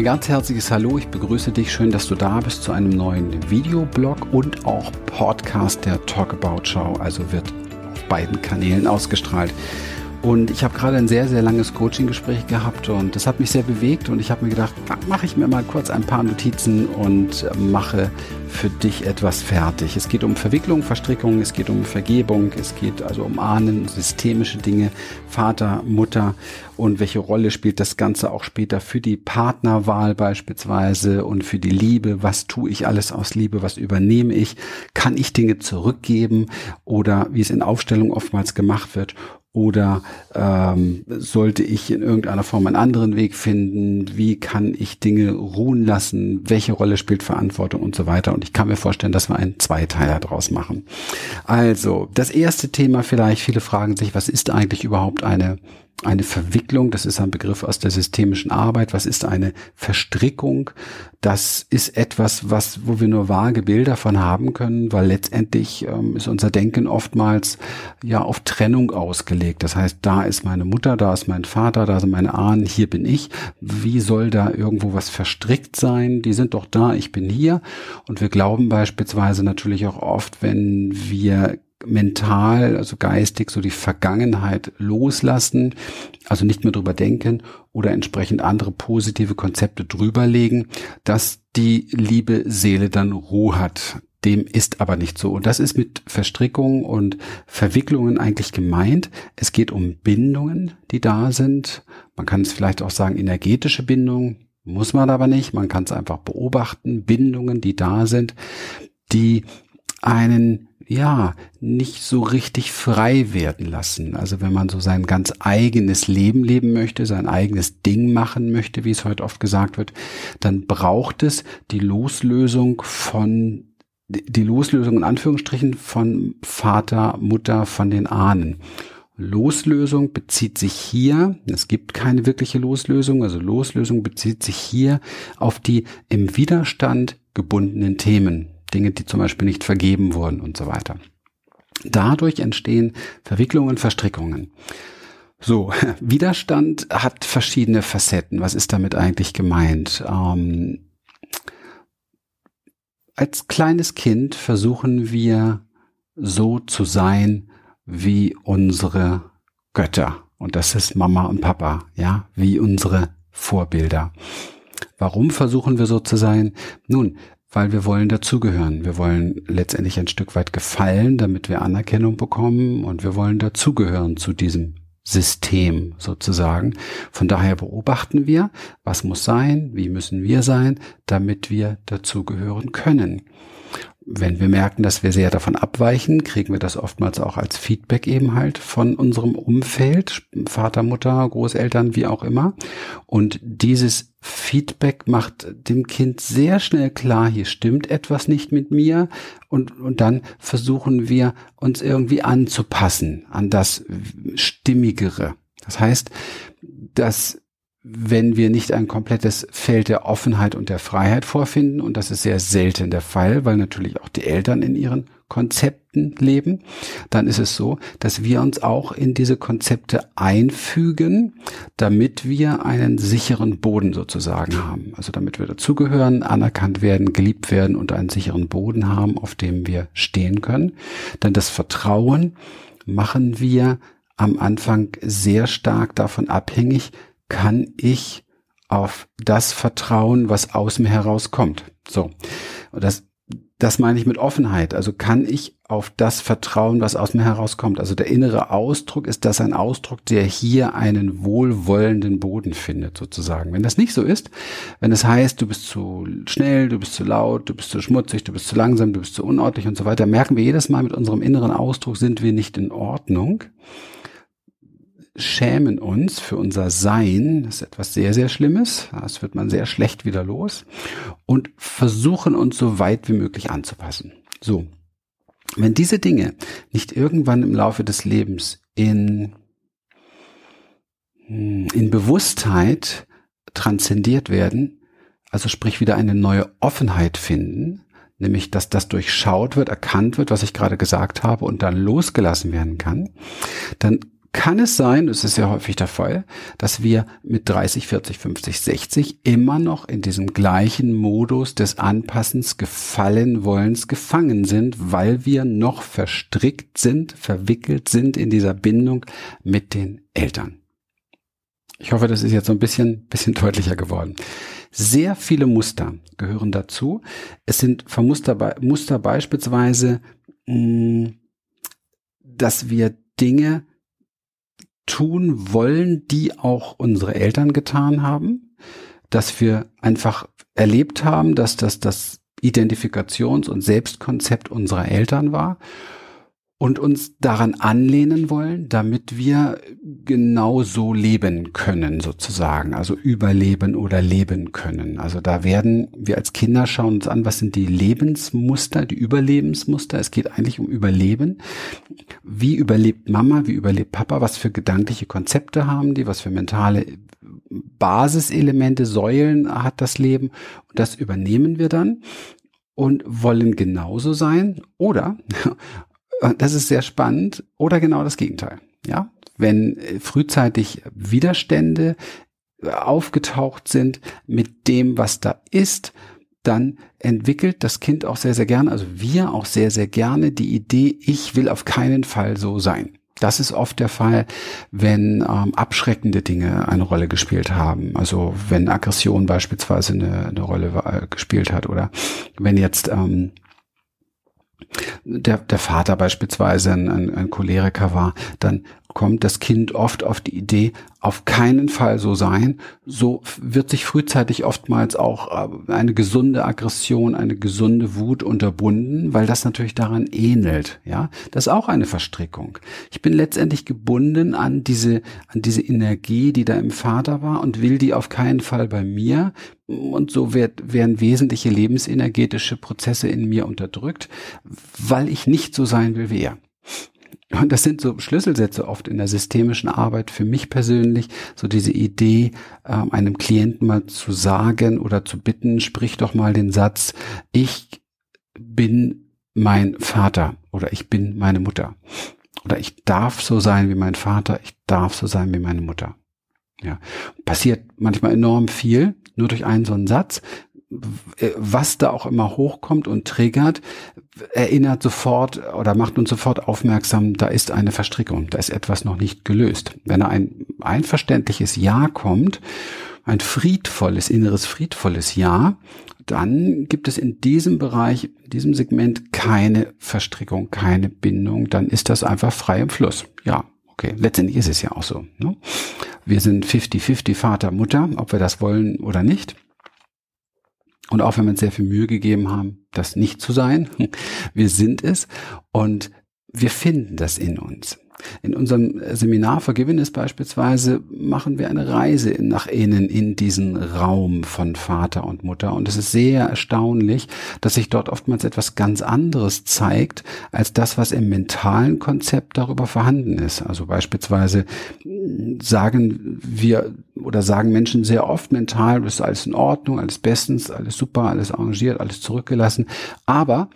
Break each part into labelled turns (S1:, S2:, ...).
S1: Ein ganz herzliches Hallo, ich begrüße dich, schön, dass du da bist zu einem neuen Videoblog und auch Podcast der Talk About Show, also wird auf beiden Kanälen ausgestrahlt. Und ich habe gerade ein sehr, sehr langes Coaching-Gespräch gehabt und das hat mich sehr bewegt und ich habe mir gedacht, mache ich mir mal kurz ein paar Notizen und mache für dich etwas fertig. Es geht um Verwicklung, Verstrickung, es geht um Vergebung, es geht also um Ahnen, systemische Dinge, Vater, Mutter und welche Rolle spielt das Ganze auch später für die Partnerwahl beispielsweise und für die Liebe. Was tue ich alles aus Liebe? Was übernehme ich? Kann ich Dinge zurückgeben oder wie es in Aufstellung oftmals gemacht wird? Oder ähm, sollte ich in irgendeiner Form einen anderen Weg finden? Wie kann ich Dinge ruhen lassen? Welche Rolle spielt Verantwortung und so weiter? Und ich kann mir vorstellen, dass wir einen Zweiteiler draus machen. Also, das erste Thema vielleicht, viele fragen sich, was ist eigentlich überhaupt eine eine Verwicklung, das ist ein Begriff aus der systemischen Arbeit. Was ist eine Verstrickung? Das ist etwas, was, wo wir nur vage Bilder von haben können, weil letztendlich ähm, ist unser Denken oftmals ja auf Trennung ausgelegt. Das heißt, da ist meine Mutter, da ist mein Vater, da sind meine Ahnen, hier bin ich. Wie soll da irgendwo was verstrickt sein? Die sind doch da, ich bin hier. Und wir glauben beispielsweise natürlich auch oft, wenn wir mental, also geistig, so die Vergangenheit loslassen, also nicht mehr drüber denken oder entsprechend andere positive Konzepte drüberlegen, dass die liebe Seele dann Ruhe hat. Dem ist aber nicht so. Und das ist mit Verstrickungen und Verwicklungen eigentlich gemeint. Es geht um Bindungen, die da sind. Man kann es vielleicht auch sagen, energetische Bindungen. Muss man aber nicht. Man kann es einfach beobachten. Bindungen, die da sind, die einen ja, nicht so richtig frei werden lassen. Also wenn man so sein ganz eigenes Leben leben möchte, sein eigenes Ding machen möchte, wie es heute oft gesagt wird, dann braucht es die Loslösung von die Loslösung in Anführungsstrichen von Vater, Mutter, von den Ahnen. Loslösung bezieht sich hier, es gibt keine wirkliche Loslösung, also Loslösung bezieht sich hier auf die im Widerstand gebundenen Themen. Dinge, die zum Beispiel nicht vergeben wurden und so weiter. Dadurch entstehen Verwicklungen, Verstrickungen. So, Widerstand hat verschiedene Facetten. Was ist damit eigentlich gemeint? Ähm, als kleines Kind versuchen wir so zu sein wie unsere Götter. Und das ist Mama und Papa, ja, wie unsere Vorbilder. Warum versuchen wir so zu sein? Nun, weil wir wollen dazugehören. Wir wollen letztendlich ein Stück weit gefallen, damit wir Anerkennung bekommen und wir wollen dazugehören zu diesem System sozusagen. Von daher beobachten wir, was muss sein, wie müssen wir sein, damit wir dazugehören können wenn wir merken, dass wir sehr davon abweichen, kriegen wir das oftmals auch als Feedback eben halt von unserem Umfeld, Vater, Mutter, Großeltern, wie auch immer. Und dieses Feedback macht dem Kind sehr schnell klar, hier stimmt etwas nicht mit mir. Und, und dann versuchen wir uns irgendwie anzupassen an das Stimmigere. Das heißt, dass wenn wir nicht ein komplettes Feld der Offenheit und der Freiheit vorfinden. Und das ist sehr selten der Fall, weil natürlich auch die Eltern in ihren Konzepten leben, dann ist es so, dass wir uns auch in diese Konzepte einfügen, damit wir einen sicheren Boden sozusagen haben. Also damit wir dazugehören, anerkannt werden, geliebt werden und einen sicheren Boden haben, auf dem wir stehen können. Denn das Vertrauen machen wir am Anfang sehr stark davon abhängig, kann ich auf das vertrauen, was aus mir herauskommt. So. Und das, das meine ich mit Offenheit. Also kann ich auf das vertrauen, was aus mir herauskommt. Also der innere Ausdruck ist das ein Ausdruck, der hier einen wohlwollenden Boden findet, sozusagen. Wenn das nicht so ist, wenn es heißt, du bist zu schnell, du bist zu laut, du bist zu schmutzig, du bist zu langsam, du bist zu unordentlich und so weiter, merken wir jedes Mal mit unserem inneren Ausdruck sind wir nicht in Ordnung schämen uns für unser Sein, das ist etwas sehr, sehr Schlimmes, das wird man sehr schlecht wieder los, und versuchen uns so weit wie möglich anzupassen. So. Wenn diese Dinge nicht irgendwann im Laufe des Lebens in, in Bewusstheit transzendiert werden, also sprich wieder eine neue Offenheit finden, nämlich dass das durchschaut wird, erkannt wird, was ich gerade gesagt habe und dann losgelassen werden kann, dann kann es sein, es ist ja häufig der Fall, dass wir mit 30, 40, 50, 60 immer noch in diesem gleichen Modus des Anpassens, Gefallen wollens gefangen sind, weil wir noch verstrickt sind, verwickelt sind in dieser Bindung mit den Eltern. Ich hoffe, das ist jetzt so ein bisschen, bisschen deutlicher geworden. Sehr viele Muster gehören dazu. Es sind Muster, Muster beispielsweise, mh, dass wir Dinge tun wollen, die auch unsere Eltern getan haben, dass wir einfach erlebt haben, dass das das Identifikations- und Selbstkonzept unserer Eltern war und uns daran anlehnen wollen, damit wir genau so leben können, sozusagen, also überleben oder leben können. Also da werden wir als Kinder schauen uns an, was sind die Lebensmuster, die Überlebensmuster. Es geht eigentlich um Überleben. Wie überlebt Mama, wie überlebt Papa, was für gedankliche Konzepte haben die, was für mentale Basiselemente, Säulen hat das Leben. Und das übernehmen wir dann und wollen genauso sein oder das ist sehr spannend, oder genau das Gegenteil. Ja, wenn äh, frühzeitig Widerstände äh, aufgetaucht sind mit dem, was da ist, dann entwickelt das Kind auch sehr, sehr gerne, also wir auch sehr, sehr gerne die Idee, ich will auf keinen Fall so sein. Das ist oft der Fall, wenn ähm, abschreckende Dinge eine Rolle gespielt haben. Also wenn Aggression beispielsweise eine, eine Rolle äh, gespielt hat oder wenn jetzt ähm, der, der Vater beispielsweise ein, ein, ein Choleriker war, dann kommt das Kind oft auf die Idee, auf keinen Fall so sein. So wird sich frühzeitig oftmals auch äh, eine gesunde Aggression, eine gesunde Wut unterbunden, weil das natürlich daran ähnelt. Ja, das ist auch eine Verstrickung. Ich bin letztendlich gebunden an diese, an diese Energie, die da im Vater war und will die auf keinen Fall bei mir. Und so wird, werden wesentliche lebensenergetische Prozesse in mir unterdrückt, weil ich nicht so sein will wie er. Und das sind so Schlüsselsätze oft in der systemischen Arbeit für mich persönlich, so diese Idee, ähm, einem Klienten mal zu sagen oder zu bitten, sprich doch mal den Satz, ich bin mein Vater oder ich bin meine Mutter. Oder ich darf so sein wie mein Vater, ich darf so sein wie meine Mutter. Ja, passiert manchmal enorm viel, nur durch einen so einen Satz. Äh, was da auch immer hochkommt und triggert, erinnert sofort oder macht uns sofort aufmerksam, da ist eine Verstrickung, da ist etwas noch nicht gelöst. Wenn ein einverständliches Ja kommt, ein friedvolles, inneres friedvolles Ja, dann gibt es in diesem Bereich, in diesem Segment keine Verstrickung, keine Bindung, dann ist das einfach frei im Fluss. Ja, okay. Letztendlich ist es ja auch so. Ne? Wir sind 50-50 Vater, Mutter, ob wir das wollen oder nicht. Und auch wenn wir uns sehr viel Mühe gegeben haben, das nicht zu sein, wir sind es und wir finden das in uns. In unserem Seminar Vergiveness beispielsweise machen wir eine Reise nach innen in diesen Raum von Vater und Mutter. Und es ist sehr erstaunlich, dass sich dort oftmals etwas ganz anderes zeigt, als das, was im mentalen Konzept darüber vorhanden ist. Also beispielsweise sagen wir oder sagen Menschen sehr oft mental, ist alles in Ordnung, alles bestens, alles super, alles arrangiert, alles zurückgelassen. Aber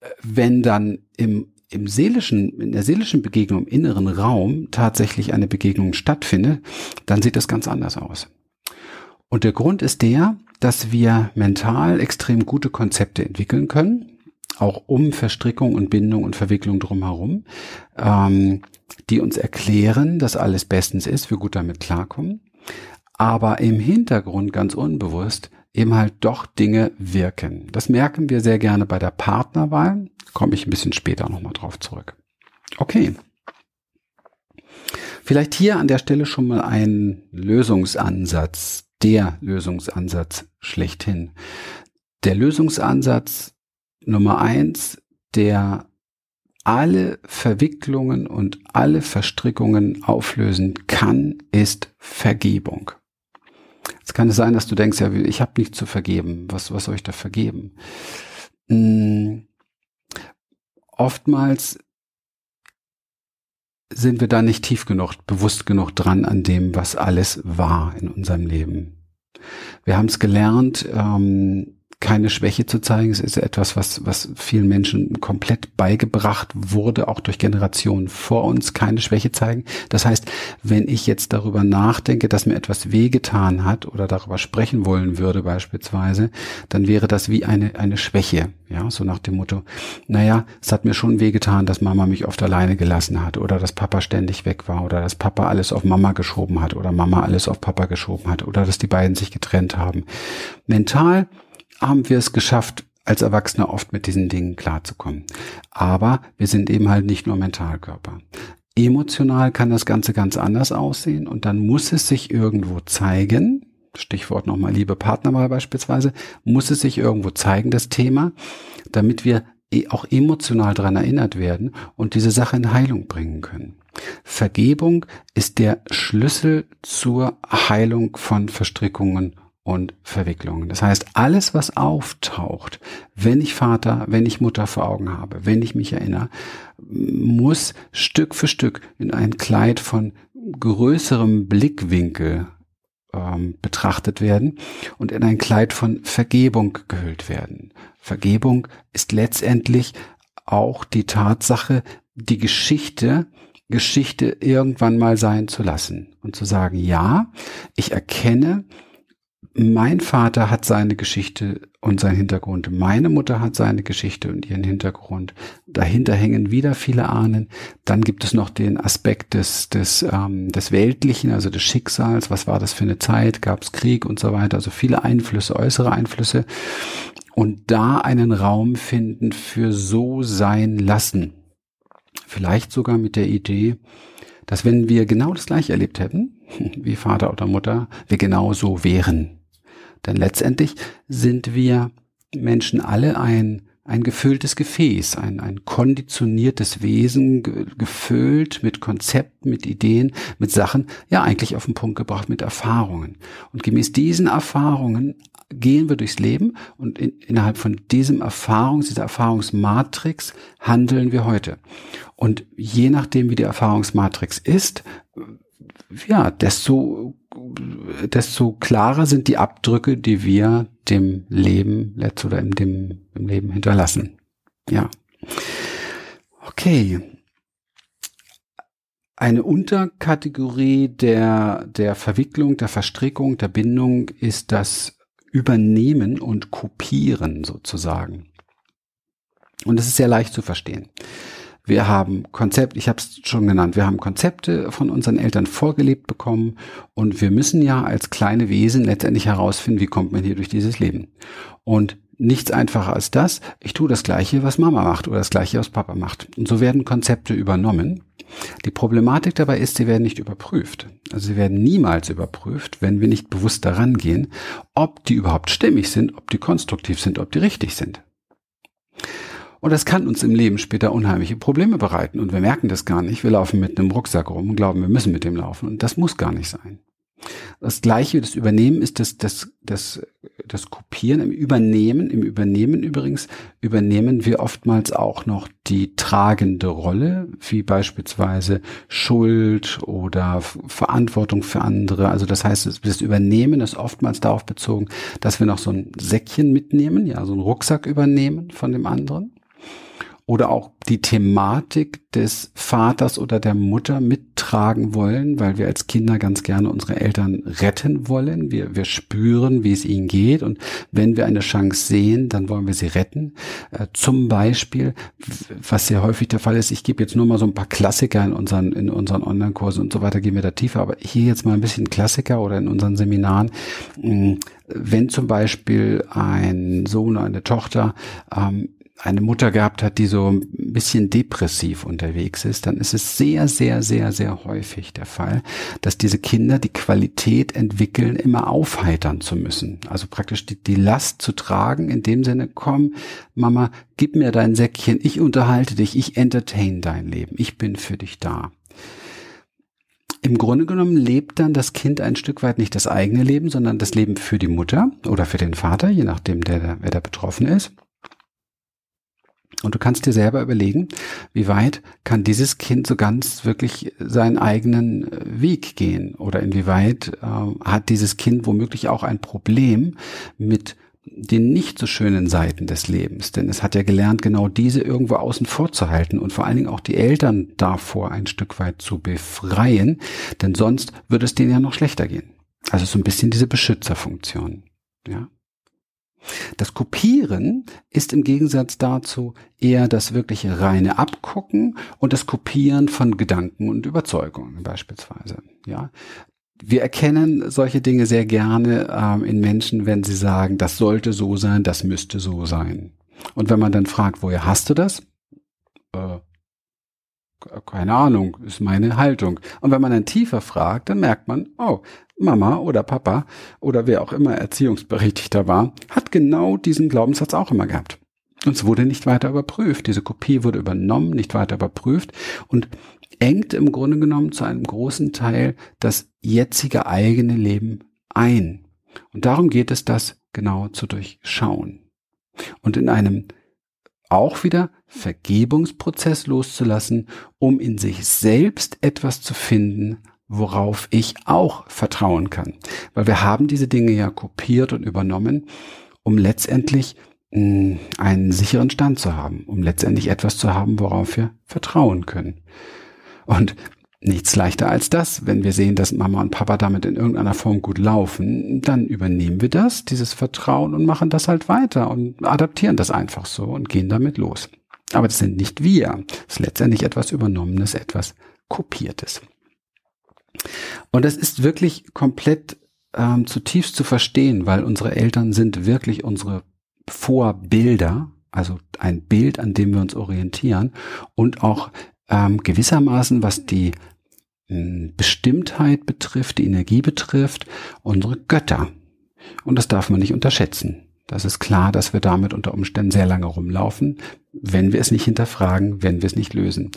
S1: äh, wenn dann im im seelischen, in der seelischen Begegnung, im inneren Raum tatsächlich eine Begegnung stattfindet, dann sieht das ganz anders aus. Und der Grund ist der, dass wir mental extrem gute Konzepte entwickeln können, auch um Verstrickung und Bindung und Verwicklung drumherum, ähm, die uns erklären, dass alles bestens ist, wir gut damit klarkommen, aber im Hintergrund ganz unbewusst eben halt doch Dinge wirken. Das merken wir sehr gerne bei der Partnerwahl komme ich ein bisschen später nochmal drauf zurück. Okay. Vielleicht hier an der Stelle schon mal ein Lösungsansatz, der Lösungsansatz schlechthin. Der Lösungsansatz Nummer eins, der alle Verwicklungen und alle Verstrickungen auflösen kann, ist Vergebung. Jetzt kann es sein, dass du denkst, ja, ich habe nichts zu vergeben. Was, was soll ich da vergeben? Hm, oftmals sind wir da nicht tief genug, bewusst genug dran an dem, was alles war in unserem Leben. Wir haben es gelernt, ähm, keine Schwäche zu zeigen. Es ist etwas, was, was vielen Menschen komplett beigebracht wurde, auch durch Generationen vor uns, keine Schwäche zeigen. Das heißt, wenn ich jetzt darüber nachdenke, dass mir etwas wehgetan hat oder darüber sprechen wollen würde beispielsweise, dann wäre das wie eine, eine Schwäche. Ja, so nach dem Motto, naja, es hat mir schon wehgetan, dass Mama mich oft alleine gelassen hat oder dass Papa ständig weg war oder dass Papa alles auf Mama geschoben hat oder Mama alles auf Papa geschoben hat oder dass die beiden sich getrennt haben. Mental haben wir es geschafft, als Erwachsene oft mit diesen Dingen klarzukommen. Aber wir sind eben halt nicht nur Mentalkörper. Emotional kann das Ganze ganz anders aussehen und dann muss es sich irgendwo zeigen. Stichwort nochmal liebe Partnerwahl beispielsweise, muss es sich irgendwo zeigen, das Thema, damit wir e, auch emotional daran erinnert werden und diese Sache in Heilung bringen können. Vergebung ist der Schlüssel zur Heilung von Verstrickungen und Verwicklungen. Das heißt, alles, was auftaucht, wenn ich Vater, wenn ich Mutter vor Augen habe, wenn ich mich erinnere, muss Stück für Stück in ein Kleid von größerem Blickwinkel ähm, betrachtet werden und in ein Kleid von Vergebung gehüllt werden. Vergebung ist letztendlich auch die Tatsache, die Geschichte Geschichte irgendwann mal sein zu lassen und zu sagen, ja, ich erkenne, mein Vater hat seine Geschichte und seinen Hintergrund. Meine Mutter hat seine Geschichte und ihren Hintergrund. Dahinter hängen wieder viele Ahnen. Dann gibt es noch den Aspekt des, des, ähm, des Weltlichen, also des Schicksals. Was war das für eine Zeit? Gab es Krieg und so weiter? Also viele Einflüsse, äußere Einflüsse. Und da einen Raum finden für so sein lassen. Vielleicht sogar mit der Idee, dass wenn wir genau das gleiche erlebt hätten, wie Vater oder Mutter, wir genauso wären. Denn letztendlich sind wir Menschen alle ein, ein gefülltes Gefäß, ein, ein konditioniertes Wesen, ge gefüllt mit Konzepten, mit Ideen, mit Sachen, ja eigentlich auf den Punkt gebracht mit Erfahrungen. Und gemäß diesen Erfahrungen gehen wir durchs Leben und in, innerhalb von diesem Erfahrungs, dieser Erfahrungsmatrix handeln wir heute. Und je nachdem, wie die Erfahrungsmatrix ist, ja, desto, desto klarer sind die Abdrücke, die wir dem Leben letzt oder in dem, im Leben hinterlassen. Ja. Okay. Eine Unterkategorie der, der Verwicklung, der Verstrickung, der Bindung ist das Übernehmen und Kopieren sozusagen. Und das ist sehr leicht zu verstehen. Wir haben Konzept, ich habe es schon genannt, wir haben Konzepte von unseren Eltern vorgelebt bekommen und wir müssen ja als kleine Wesen letztendlich herausfinden, wie kommt man hier durch dieses Leben. Und nichts einfacher als das, ich tue das gleiche, was Mama macht oder das gleiche, was Papa macht. Und so werden Konzepte übernommen. Die Problematik dabei ist, sie werden nicht überprüft. Also sie werden niemals überprüft, wenn wir nicht bewusst daran gehen, ob die überhaupt stimmig sind, ob die konstruktiv sind, ob die richtig sind. Und das kann uns im Leben später unheimliche Probleme bereiten. Und wir merken das gar nicht. Wir laufen mit einem Rucksack rum und glauben, wir müssen mit dem laufen. Und das muss gar nicht sein. Das gleiche, das Übernehmen ist das, das, das, das Kopieren im Übernehmen. Im Übernehmen übrigens übernehmen wir oftmals auch noch die tragende Rolle, wie beispielsweise Schuld oder Verantwortung für andere. Also das heißt, das Übernehmen ist oftmals darauf bezogen, dass wir noch so ein Säckchen mitnehmen, ja, so einen Rucksack übernehmen von dem anderen oder auch die Thematik des Vaters oder der Mutter mittragen wollen, weil wir als Kinder ganz gerne unsere Eltern retten wollen. Wir, wir spüren, wie es ihnen geht und wenn wir eine Chance sehen, dann wollen wir sie retten. Äh, zum Beispiel, was sehr häufig der Fall ist, ich gebe jetzt nur mal so ein paar Klassiker in unseren, in unseren Online-Kursen und so weiter, gehen wir da tiefer, aber hier jetzt mal ein bisschen Klassiker oder in unseren Seminaren. Hm, wenn zum Beispiel ein Sohn oder eine Tochter ähm, eine Mutter gehabt hat, die so ein bisschen depressiv unterwegs ist, dann ist es sehr, sehr, sehr, sehr häufig der Fall, dass diese Kinder die Qualität entwickeln, immer aufheitern zu müssen. Also praktisch die, die Last zu tragen, in dem Sinne, komm, Mama, gib mir dein Säckchen, ich unterhalte dich, ich entertain dein Leben, ich bin für dich da. Im Grunde genommen lebt dann das Kind ein Stück weit nicht das eigene Leben, sondern das Leben für die Mutter oder für den Vater, je nachdem, der, wer da betroffen ist. Und du kannst dir selber überlegen, wie weit kann dieses Kind so ganz wirklich seinen eigenen äh, Weg gehen oder inwieweit äh, hat dieses Kind womöglich auch ein Problem mit die nicht so schönen Seiten des Lebens, denn es hat ja gelernt, genau diese irgendwo außen vor zu halten und vor allen Dingen auch die Eltern davor ein Stück weit zu befreien, denn sonst würde es denen ja noch schlechter gehen. Also so ein bisschen diese Beschützerfunktion, ja. Das Kopieren ist im Gegensatz dazu eher das wirkliche reine Abgucken und das Kopieren von Gedanken und Überzeugungen beispielsweise. Ja, wir erkennen solche Dinge sehr gerne ähm, in Menschen, wenn sie sagen, das sollte so sein, das müsste so sein. Und wenn man dann fragt, woher hast du das? Äh, keine Ahnung, ist meine Haltung. Und wenn man dann tiefer fragt, dann merkt man, oh, Mama oder Papa oder wer auch immer Erziehungsberechtigter war, hat genau diesen Glaubenssatz auch immer gehabt. Und es wurde nicht weiter überprüft. Diese Kopie wurde übernommen, nicht weiter überprüft. Und engt im Grunde genommen zu einem großen Teil das jetzige eigene Leben ein. Und darum geht es, das genau zu durchschauen. Und in einem auch wieder Vergebungsprozess loszulassen, um in sich selbst etwas zu finden, worauf ich auch vertrauen kann. Weil wir haben diese Dinge ja kopiert und übernommen, um letztendlich mh, hm, einen sicheren Stand zu haben, um letztendlich etwas zu haben, worauf wir vertrauen können. Und nichts leichter als das. Wenn wir sehen, dass Mama und Papa damit in irgendeiner Form gut laufen, dann übernehmen wir das, dieses Vertrauen und machen das halt weiter und adaptieren das einfach so und gehen damit los. Aber das sind nicht wir. Das ist letztendlich etwas Übernommenes, etwas Kopiertes. Und das ist wirklich komplett ähm, zutiefst zu verstehen, weil unsere Eltern sind wirklich unsere Vorbilder, also ein Bild, an dem wir uns orientieren und auch ähm, gewissermaßen, was die äh, Bestimmtheit betrifft, die Energie betrifft, unsere Götter. Und das darf man nicht unterschätzen. Das ist klar, dass wir damit unter Umständen sehr lange rumlaufen, wenn wir es nicht hinterfragen, wenn wir es nicht lösen.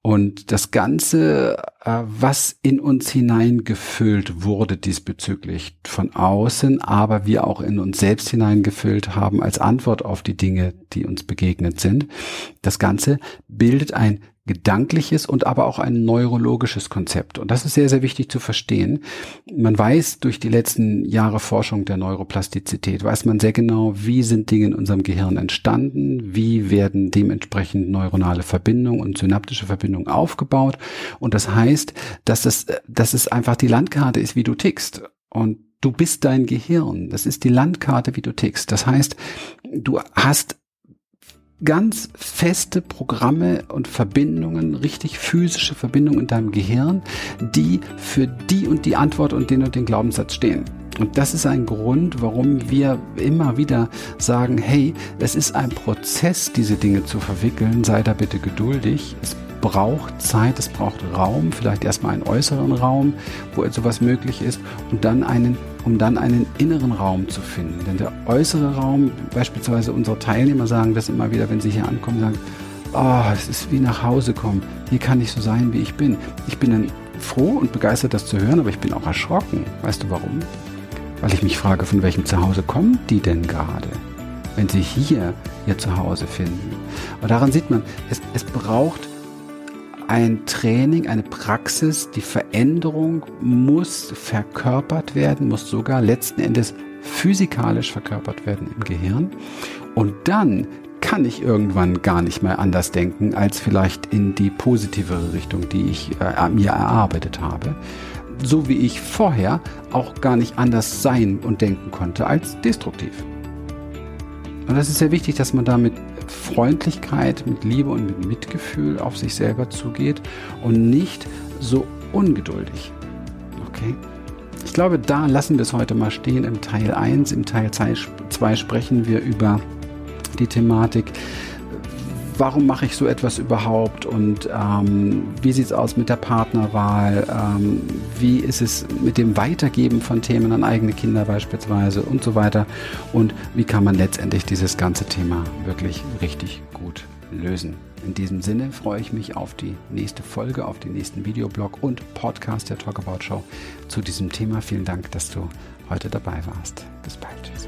S1: Und das Ganze, äh, was in uns hineingefüllt wurde diesbezüglich von außen, aber wir auch in uns selbst hineingefüllt haben als Antwort auf die Dinge, die uns begegnet sind, das Ganze bildet ein gedankliches und aber auch ein neurologisches Konzept. Und das ist sehr, sehr wichtig zu verstehen. Man weiß durch die letzten Jahre Forschung der Neuroplastizität, weiß man sehr genau, wie sind Dinge in unserem Gehirn entstanden, wie werden dementsprechend neuronale Verbindungen und synaptische Verbindungen aufgebaut. Und das heißt, dass es, dass es einfach die Landkarte ist, wie du tickst. Und du bist dein Gehirn. Das ist die Landkarte, wie du tickst. Das heißt, du hast ganz feste Programme und Verbindungen, richtig physische Verbindungen in deinem Gehirn, die für die und die Antwort und den und den Glaubenssatz stehen. Und das ist ein Grund, warum wir immer wieder sagen, hey, es ist ein Prozess, diese Dinge zu verwickeln, sei da bitte geduldig. Es braucht Zeit, es braucht Raum, vielleicht erstmal einen äußeren Raum, wo sowas möglich ist und dann einen, um dann einen inneren Raum zu finden. Denn der äußere Raum, beispielsweise unsere Teilnehmer sagen das immer wieder, wenn sie hier ankommen, sagen, oh, es ist wie nach Hause kommen. Hier kann ich so sein, wie ich bin. Ich bin dann froh und begeistert, das zu hören, aber ich bin auch erschrocken. Weißt du warum? Weil ich mich frage, von welchem Zuhause kommen die denn gerade? Wenn sie hier ihr Zuhause finden. Und daran sieht man, es, es braucht ein Training, eine Praxis, die Veränderung muss verkörpert werden, muss sogar letzten Endes physikalisch verkörpert werden im Gehirn. Und dann kann ich irgendwann gar nicht mehr anders denken, als vielleicht in die positivere Richtung, die ich äh, mir erarbeitet habe. So wie ich vorher auch gar nicht anders sein und denken konnte als destruktiv. Und das ist sehr wichtig, dass man damit Freundlichkeit, mit Liebe und mit Mitgefühl auf sich selber zugeht und nicht so ungeduldig. Okay? Ich glaube, da lassen wir es heute mal stehen im Teil 1. Im Teil 2 sprechen wir über die Thematik, warum mache ich so etwas überhaupt und ähm, wie sieht es aus mit der Partnerwahl, ähm, wie ist es mit dem Weitergeben von Themen an eigene Kinder beispielsweise und so weiter und wie kann man letztendlich dieses ganze Thema wirklich richtig gut lösen. In diesem Sinne freue ich mich auf die nächste Folge, auf den nächsten Videoblog und Podcast der Talkabout Show zu diesem Thema. Vielen Dank, dass du heute dabei warst. Bis bald.